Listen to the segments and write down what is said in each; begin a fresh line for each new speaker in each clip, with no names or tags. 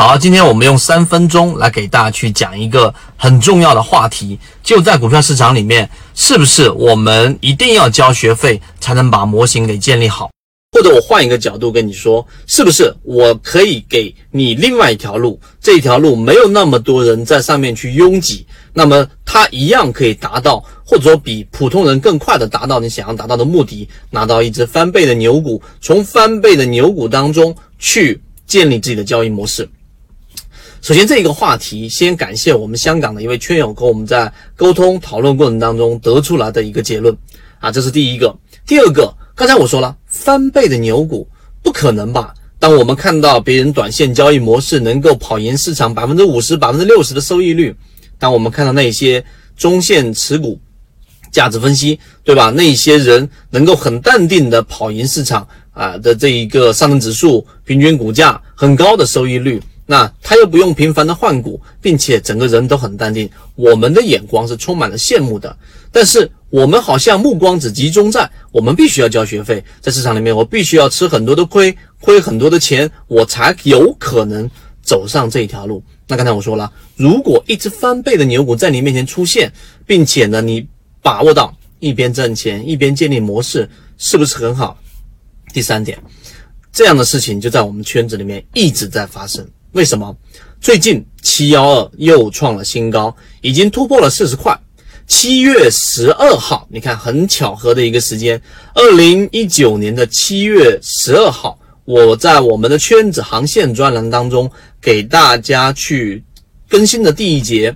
好，今天我们用三分钟来给大家去讲一个很重要的话题，就在股票市场里面，是不是我们一定要交学费才能把模型给建立好？或者我换一个角度跟你说，是不是我可以给你另外一条路？这条路没有那么多人在上面去拥挤，那么它一样可以达到，或者说比普通人更快的达到你想要达到的目的，拿到一只翻倍的牛股，从翻倍的牛股当中去建立自己的交易模式。首先，这一个话题，先感谢我们香港的一位圈友和我们在沟通讨论过程当中得出来的一个结论啊，这是第一个。第二个，刚才我说了，翻倍的牛股不可能吧？当我们看到别人短线交易模式能够跑赢市场百分之五十、百分之六十的收益率，当我们看到那些中线持股价值分析，对吧？那些人能够很淡定的跑赢市场啊的这一个上证指数平均股价很高的收益率。那他又不用频繁的换股，并且整个人都很淡定，我们的眼光是充满了羡慕的。但是我们好像目光只集中在我们必须要交学费，在市场里面我必须要吃很多的亏，亏很多的钱，我才有可能走上这一条路。那刚才我说了，如果一只翻倍的牛股在你面前出现，并且呢你把握到一边挣钱一边建立模式，是不是很好？第三点，这样的事情就在我们圈子里面一直在发生。为什么最近七幺二又创了新高，已经突破了四十块？七月十二号，你看很巧合的一个时间，二零一九年的七月十二号，我在我们的圈子航线专栏当中给大家去更新的第一节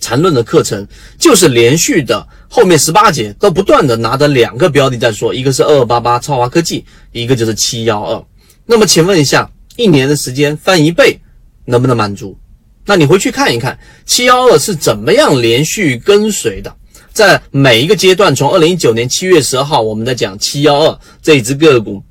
缠论的课程，就是连续的后面十八节都不断的拿着两个标的在说，一个是二二八八超华科技，一个就是七幺二。那么请问一下。一年的时间翻一倍，能不能满足？那你回去看一看七幺二是怎么样连续跟随的，在每一个阶段，从二零一九年七月十二号，我们在讲七幺二这只个股，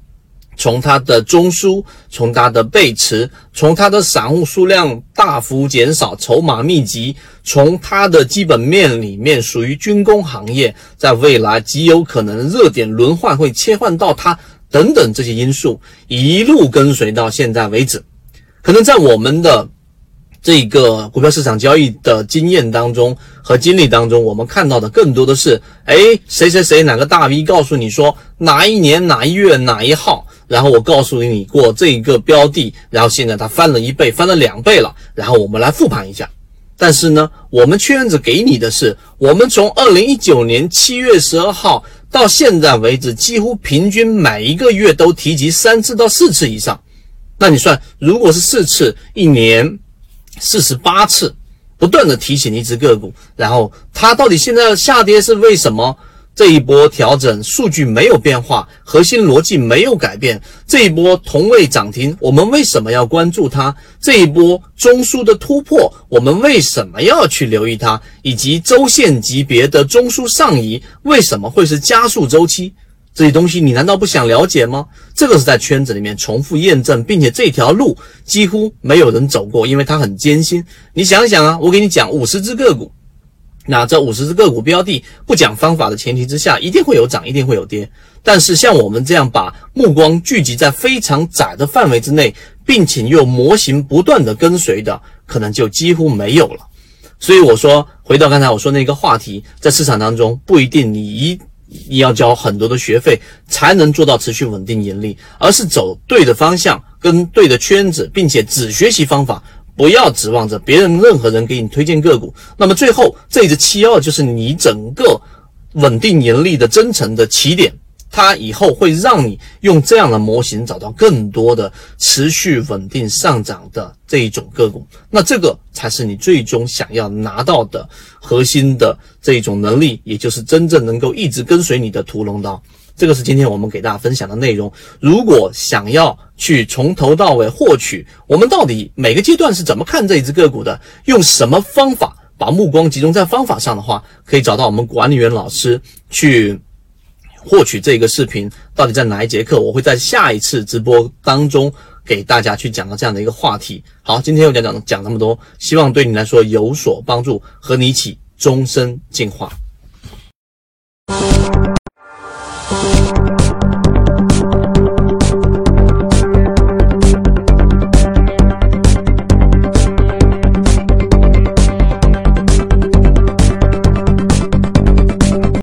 从它的中枢，从它的背驰，从它的散户数量大幅减少，筹码密集，从它的基本面里面属于军工行业，在未来极有可能热点轮换会切换到它。等等这些因素一路跟随到现在为止，可能在我们的这个股票市场交易的经验当中和经历当中，我们看到的更多的是，哎，谁谁谁哪个大 V 告诉你说哪一年哪一月哪一号，然后我告诉你过这一个标的，然后现在它翻了一倍，翻了两倍了，然后我们来复盘一下。但是呢，我们圈子给你的是，我们从二零一九年七月十二号。到现在为止，几乎平均每一个月都提及三次到四次以上。那你算，如果是四次，一年四十八次，不断的提醒一只个股，然后它到底现在下跌是为什么？这一波调整数据没有变化，核心逻辑没有改变。这一波同位涨停，我们为什么要关注它？这一波中枢的突破，我们为什么要去留意它？以及周线级别的中枢上移，为什么会是加速周期？这些东西你难道不想了解吗？这个是在圈子里面重复验证，并且这条路几乎没有人走过，因为它很艰辛。你想想啊，我给你讲五十只个股。那这五十只个股标的不讲方法的前提之下，一定会有涨，一定会有跌。但是像我们这样把目光聚集在非常窄的范围之内，并且又模型不断的跟随的，可能就几乎没有了。所以我说，回到刚才我说那个话题，在市场当中不一定你一你要交很多的学费才能做到持续稳定盈利，而是走对的方向，跟对的圈子，并且只学习方法。不要指望着别人任何人给你推荐个股，那么最后这只七二就是你整个稳定盈利的真诚的起点，它以后会让你用这样的模型找到更多的持续稳定上涨的这一种个股，那这个才是你最终想要拿到的核心的这一种能力，也就是真正能够一直跟随你的屠龙刀。这个是今天我们给大家分享的内容。如果想要去从头到尾获取我们到底每个阶段是怎么看这一只个股的，用什么方法把目光集中在方法上的话，可以找到我们管理员老师去获取这个视频。到底在哪一节课？我会在下一次直播当中给大家去讲到这样的一个话题。好，今天我讲讲讲这么多，希望对你来说有所帮助，和你一起终身进化。